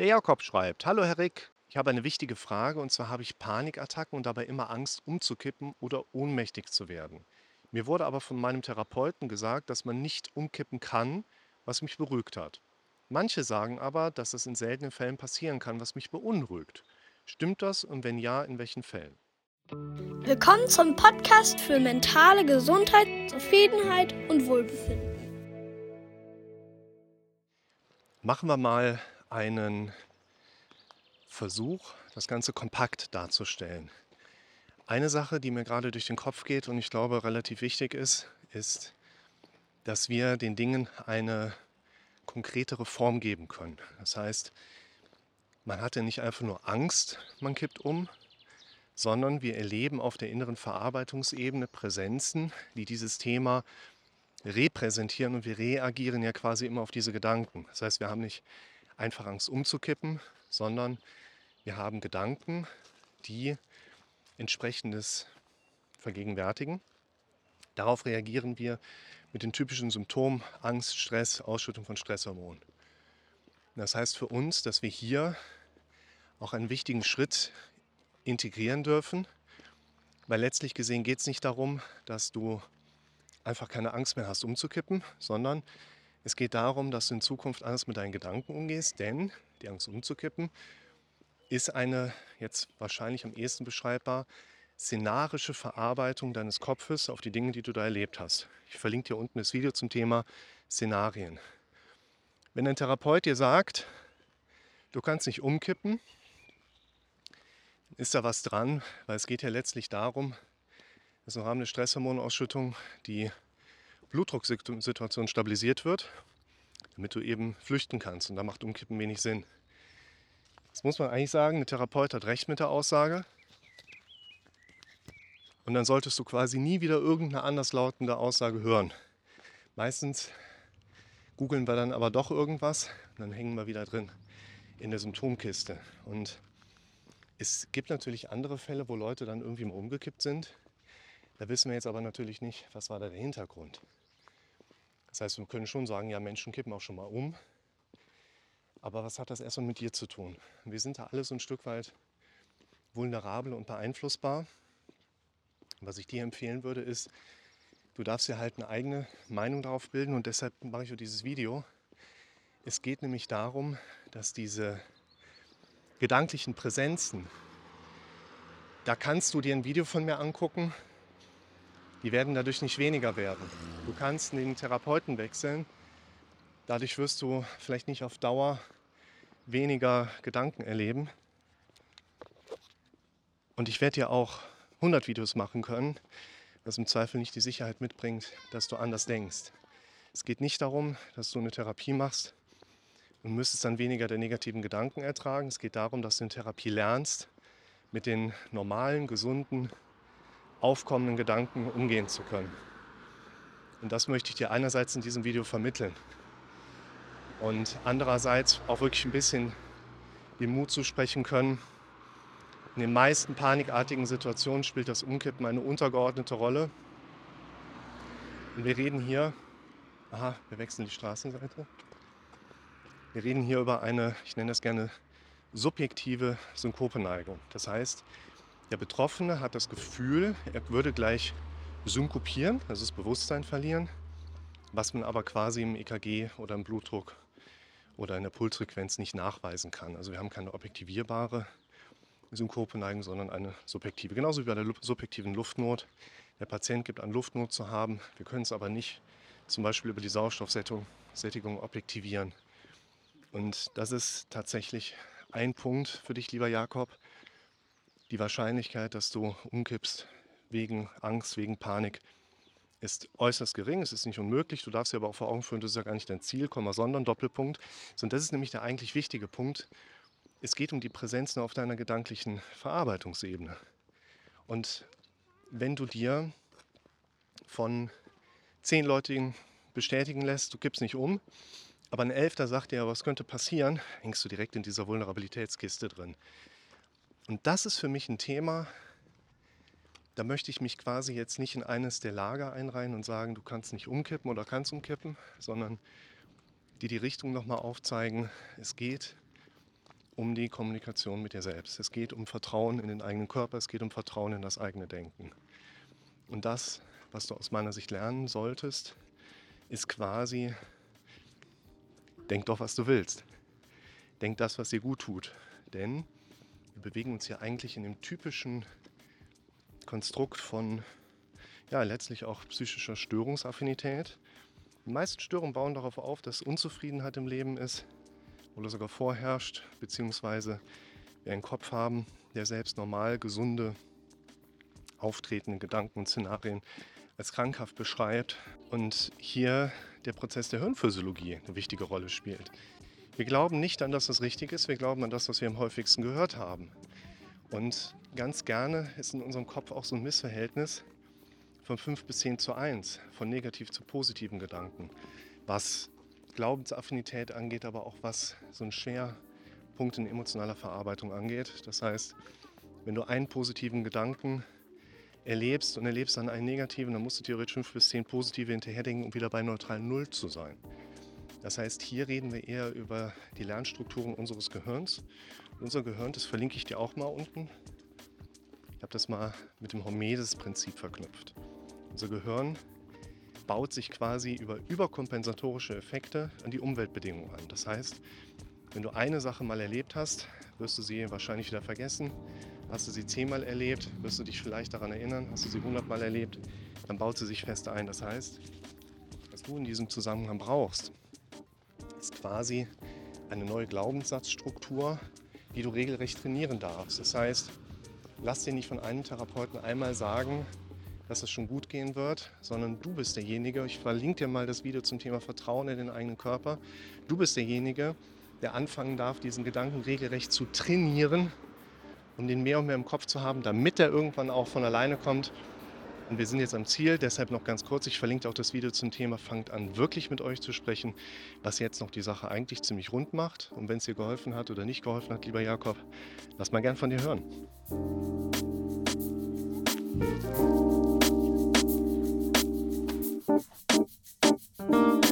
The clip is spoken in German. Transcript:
Der Jakob schreibt, Hallo Herr Rick, ich habe eine wichtige Frage und zwar habe ich Panikattacken und dabei immer Angst umzukippen oder ohnmächtig zu werden. Mir wurde aber von meinem Therapeuten gesagt, dass man nicht umkippen kann, was mich beruhigt hat. Manche sagen aber, dass das in seltenen Fällen passieren kann, was mich beunruhigt. Stimmt das und wenn ja, in welchen Fällen? Willkommen zum Podcast für mentale Gesundheit, Zufriedenheit und Wohlbefinden. Machen wir mal einen Versuch, das Ganze kompakt darzustellen. Eine Sache, die mir gerade durch den Kopf geht und ich glaube relativ wichtig ist, ist, dass wir den Dingen eine konkretere Form geben können. Das heißt, man hatte nicht einfach nur Angst, man kippt um, sondern wir erleben auf der inneren Verarbeitungsebene Präsenzen, die dieses Thema repräsentieren und wir reagieren ja quasi immer auf diese Gedanken. Das heißt, wir haben nicht einfach Angst umzukippen, sondern wir haben Gedanken, die entsprechendes vergegenwärtigen. Darauf reagieren wir mit den typischen Symptomen Angst, Stress, Ausschüttung von Stresshormonen. Das heißt für uns, dass wir hier auch einen wichtigen Schritt integrieren dürfen, weil letztlich gesehen geht es nicht darum, dass du einfach keine Angst mehr hast umzukippen, sondern es geht darum, dass du in Zukunft anders mit deinen Gedanken umgehst, denn die Angst umzukippen ist eine, jetzt wahrscheinlich am ehesten beschreibbar, szenarische Verarbeitung deines Kopfes auf die Dinge, die du da erlebt hast. Ich verlinke dir unten das Video zum Thema Szenarien. Wenn ein Therapeut dir sagt, du kannst nicht umkippen, ist da was dran, weil es geht ja letztlich darum, dass im Rahmen der Stresshormonausschüttung die Blutdrucksituation stabilisiert wird, damit du eben flüchten kannst. Und da macht Umkippen wenig Sinn. Das muss man eigentlich sagen, der Therapeut hat recht mit der Aussage. Und dann solltest du quasi nie wieder irgendeine anderslautende Aussage hören. Meistens googeln wir dann aber doch irgendwas und dann hängen wir wieder drin in der Symptomkiste. Und es gibt natürlich andere Fälle, wo Leute dann irgendwie mal umgekippt sind. Da wissen wir jetzt aber natürlich nicht, was war da der Hintergrund. Das heißt, wir können schon sagen, ja, Menschen kippen auch schon mal um. Aber was hat das erstmal mit dir zu tun? Wir sind da alle so ein Stück weit vulnerabel und beeinflussbar. Was ich dir empfehlen würde, ist, du darfst dir halt eine eigene Meinung darauf bilden und deshalb mache ich auch dieses Video. Es geht nämlich darum, dass diese gedanklichen Präsenzen, da kannst du dir ein Video von mir angucken, die werden dadurch nicht weniger werden. Du kannst den Therapeuten wechseln. Dadurch wirst du vielleicht nicht auf Dauer weniger Gedanken erleben. Und ich werde dir auch 100 Videos machen können, was im Zweifel nicht die Sicherheit mitbringt, dass du anders denkst. Es geht nicht darum, dass du eine Therapie machst und müsstest dann weniger der negativen Gedanken ertragen. Es geht darum, dass du in Therapie lernst, mit den normalen, gesunden aufkommenden Gedanken umgehen zu können. Und das möchte ich dir einerseits in diesem Video vermitteln und andererseits auch wirklich ein bisschen den Mut zusprechen können. In den meisten panikartigen Situationen spielt das Umkippen eine untergeordnete Rolle. Und wir reden hier, aha, wir wechseln die Straßenseite. Wir reden hier über eine, ich nenne das gerne subjektive Synkopeneigung. Das heißt, der Betroffene hat das Gefühl, er würde gleich synkopieren, also das Bewusstsein verlieren, was man aber quasi im EKG oder im Blutdruck oder in der Pulsfrequenz nicht nachweisen kann. Also wir haben keine objektivierbare Synkopeneigung, sondern eine subjektive. Genauso wie bei der subjektiven Luftnot. Der Patient gibt an, Luftnot zu haben. Wir können es aber nicht zum Beispiel über die Sauerstoffsättigung objektivieren. Und das ist tatsächlich ein Punkt für dich, lieber Jakob, die Wahrscheinlichkeit, dass du umkippst wegen Angst, wegen Panik, ist äußerst gering. Es ist nicht unmöglich. Du darfst dir aber auch vor Augen führen, das ist ja gar nicht dein Ziel, Komma, sondern Doppelpunkt. Und das ist nämlich der eigentlich wichtige Punkt. Es geht um die Präsenz auf deiner gedanklichen Verarbeitungsebene. Und wenn du dir von zehn Leuten bestätigen lässt, du kippst nicht um, aber ein Elfter sagt dir, was könnte passieren, hängst du direkt in dieser Vulnerabilitätskiste drin. Und das ist für mich ein Thema, da möchte ich mich quasi jetzt nicht in eines der Lager einreihen und sagen, du kannst nicht umkippen oder kannst umkippen, sondern die die Richtung nochmal aufzeigen. Es geht um die Kommunikation mit dir selbst. Es geht um Vertrauen in den eigenen Körper, es geht um Vertrauen in das eigene Denken. Und das, was du aus meiner Sicht lernen solltest, ist quasi, denk doch, was du willst. Denk das, was dir gut tut. Denn wir bewegen uns hier eigentlich in dem typischen Konstrukt von ja, letztlich auch psychischer Störungsaffinität. Die meisten Störungen bauen darauf auf, dass Unzufriedenheit im Leben ist oder sogar vorherrscht, beziehungsweise wir einen Kopf haben, der selbst normal gesunde, auftretende Gedanken und Szenarien als krankhaft beschreibt und hier der Prozess der Hirnphysiologie eine wichtige Rolle spielt. Wir glauben nicht an das, was richtig ist, wir glauben an das, was wir am häufigsten gehört haben. Und ganz gerne ist in unserem Kopf auch so ein Missverhältnis von 5 bis 10 zu 1, von negativ zu positiven Gedanken, was Glaubensaffinität angeht, aber auch was so ein Schwerpunkt in emotionaler Verarbeitung angeht. Das heißt, wenn du einen positiven Gedanken erlebst und erlebst dann einen negativen, dann musst du theoretisch 5 bis 10 positive hinterherdenken, um wieder bei neutral Null zu sein. Das heißt, hier reden wir eher über die Lernstrukturen unseres Gehirns. unser Gehirn, das verlinke ich dir auch mal unten. Ich habe das mal mit dem Hormesis-Prinzip verknüpft. Unser Gehirn baut sich quasi über überkompensatorische Effekte an die Umweltbedingungen an. Das heißt, wenn du eine Sache mal erlebt hast, wirst du sie wahrscheinlich wieder vergessen. Hast du sie zehnmal erlebt, wirst du dich vielleicht daran erinnern. Hast du sie hundertmal erlebt, dann baut sie sich fest ein. Das heißt, was du in diesem Zusammenhang brauchst, ist quasi eine neue Glaubenssatzstruktur, die du regelrecht trainieren darfst. Das heißt, lass dir nicht von einem Therapeuten einmal sagen, dass es schon gut gehen wird, sondern du bist derjenige, ich verlinke dir mal das Video zum Thema Vertrauen in den eigenen Körper, du bist derjenige, der anfangen darf, diesen Gedanken regelrecht zu trainieren, um den mehr und mehr im Kopf zu haben, damit er irgendwann auch von alleine kommt und wir sind jetzt am Ziel, deshalb noch ganz kurz, ich verlinke auch das Video zum Thema Fangt an, wirklich mit euch zu sprechen, was jetzt noch die Sache eigentlich ziemlich rund macht. Und wenn es dir geholfen hat oder nicht geholfen hat, lieber Jakob, lass mal gern von dir hören. Musik